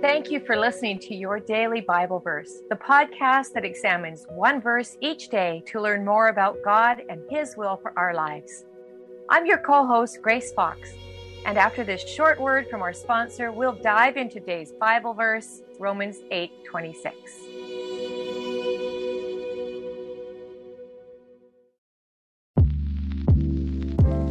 thank you for listening to your daily Bible verse, the podcast that examines one verse each day to learn more about God and His will for our lives. I'm your co host, Grace Fox, and after this short word from our sponsor, we'll dive into today's Bible verse, Romans 8 26.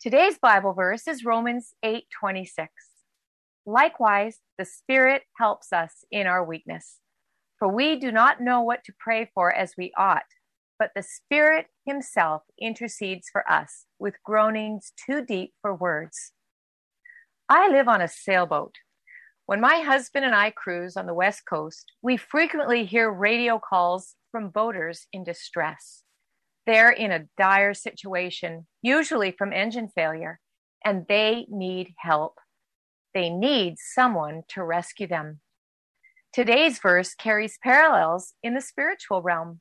Today's Bible verse is Romans 8:26. Likewise, the Spirit helps us in our weakness, for we do not know what to pray for as we ought, but the Spirit himself intercedes for us with groanings too deep for words. I live on a sailboat. When my husband and I cruise on the West Coast, we frequently hear radio calls from boaters in distress. They're in a dire situation, usually from engine failure, and they need help. They need someone to rescue them. Today's verse carries parallels in the spiritual realm.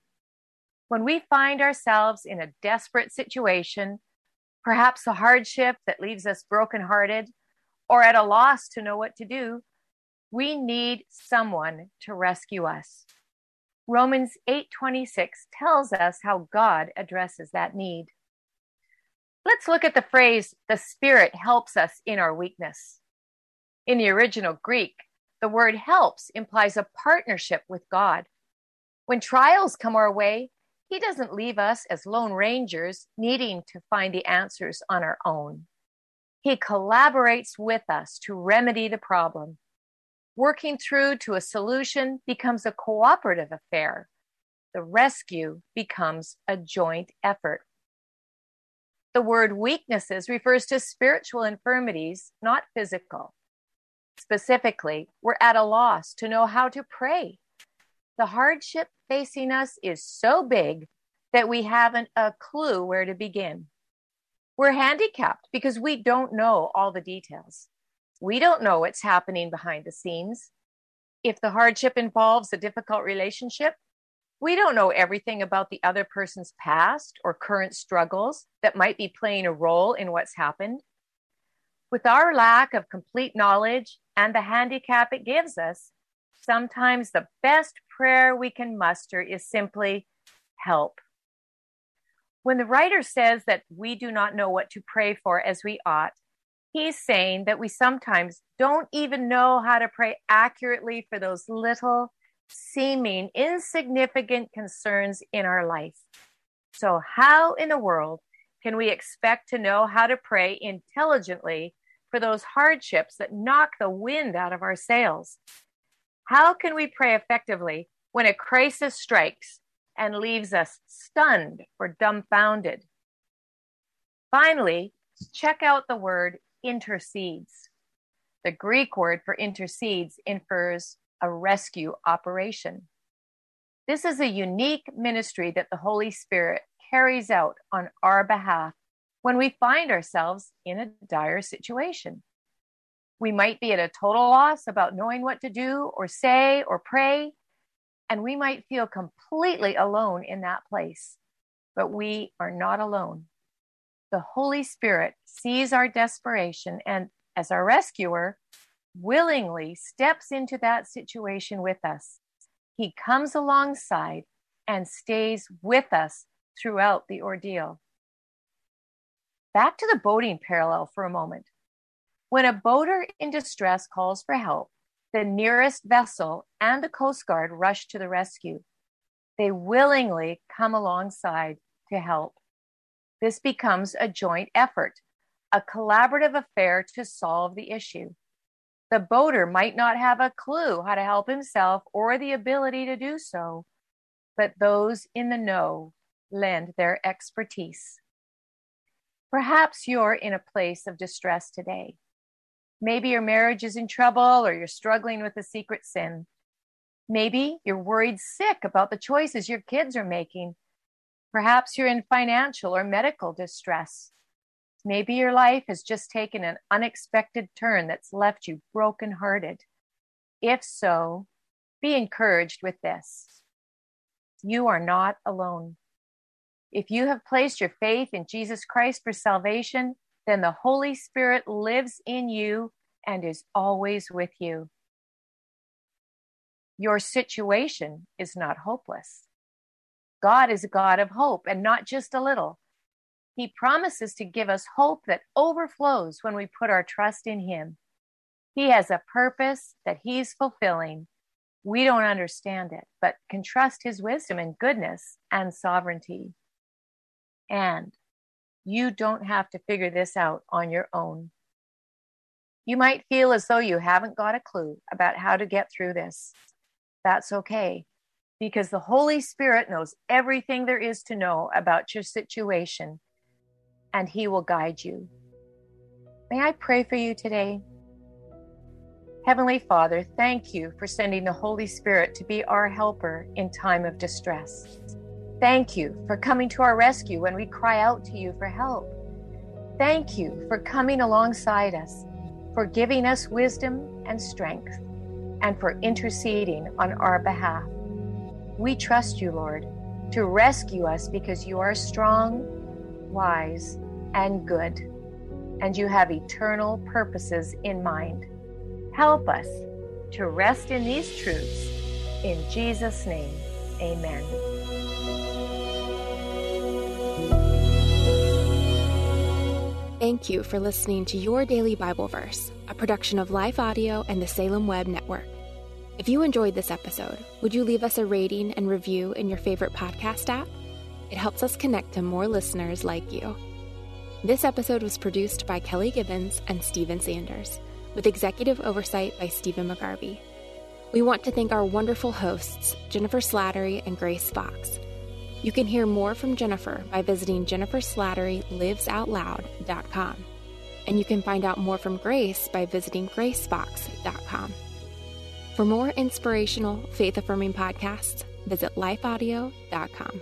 When we find ourselves in a desperate situation, perhaps a hardship that leaves us brokenhearted, or at a loss to know what to do, we need someone to rescue us. Romans 8:26 tells us how God addresses that need. Let's look at the phrase the spirit helps us in our weakness. In the original Greek, the word helps implies a partnership with God. When trials come our way, he doesn't leave us as lone rangers needing to find the answers on our own. He collaborates with us to remedy the problem Working through to a solution becomes a cooperative affair. The rescue becomes a joint effort. The word weaknesses refers to spiritual infirmities, not physical. Specifically, we're at a loss to know how to pray. The hardship facing us is so big that we haven't a clue where to begin. We're handicapped because we don't know all the details. We don't know what's happening behind the scenes. If the hardship involves a difficult relationship, we don't know everything about the other person's past or current struggles that might be playing a role in what's happened. With our lack of complete knowledge and the handicap it gives us, sometimes the best prayer we can muster is simply help. When the writer says that we do not know what to pray for as we ought, he's saying that we sometimes don't even know how to pray accurately for those little, seeming insignificant concerns in our life. So, how in the world can we expect to know how to pray intelligently for those hardships that knock the wind out of our sails? How can we pray effectively when a crisis strikes and leaves us stunned or dumbfounded? Finally, check out the word intercedes. The Greek word for intercedes infers a rescue operation. This is a unique ministry that the Holy Spirit carries out on our behalf when we find ourselves in a dire situation. We might be at a total loss about knowing what to do or say or pray, and we might feel completely alone in that place. But we are not alone the Holy Spirit sees our desperation and, as our rescuer, willingly steps into that situation with us. He comes alongside and stays with us throughout the ordeal. Back to the boating parallel for a moment. When a boater in distress calls for help, the nearest vessel and the Coast Guard rush to the rescue. They willingly come alongside to help. This becomes a joint effort, a collaborative affair to solve the issue. The boater might not have a clue how to help himself or the ability to do so, but those in the know lend their expertise. Perhaps you're in a place of distress today. Maybe your marriage is in trouble or you're struggling with a secret sin. Maybe you're worried sick about the choices your kids are making. Perhaps you're in financial or medical distress. Maybe your life has just taken an unexpected turn that's left you brokenhearted. If so, be encouraged with this. You are not alone. If you have placed your faith in Jesus Christ for salvation, then the Holy Spirit lives in you and is always with you. Your situation is not hopeless. God is a God of hope and not just a little. He promises to give us hope that overflows when we put our trust in Him. He has a purpose that He's fulfilling. We don't understand it, but can trust His wisdom and goodness and sovereignty. And you don't have to figure this out on your own. You might feel as though you haven't got a clue about how to get through this. That's okay, because the Holy Spirit knows everything there is to know about your situation, and He will guide you. May I pray for you today? Heavenly Father, thank you for sending the Holy Spirit to be our helper in time of distress. Thank you for coming to our rescue when we cry out to you for help. Thank you for coming alongside us, for giving us wisdom and strength, and for interceding on our behalf. We trust you, Lord, to rescue us because you are strong, wise, and good, and you have eternal purposes in mind. Help us to rest in these truths. In Jesus' name, amen. Thank you for listening to Your Daily Bible Verse, a production of Life Audio and the Salem Web Network. If you enjoyed this episode, would you leave us a rating and review in your favorite podcast app? It helps us connect to more listeners like you. This episode was produced by Kelly Gibbons and Stephen Sanders, with executive oversight by Stephen McGarvey. We want to thank our wonderful hosts, Jennifer Slattery and Grace Fox. You can hear more from Jennifer by visiting jenniferslatterylivesoutloud.com. And you can find out more from Grace by visiting gracefox.com. For more inspirational, faith affirming podcasts, visit lifeaudio.com.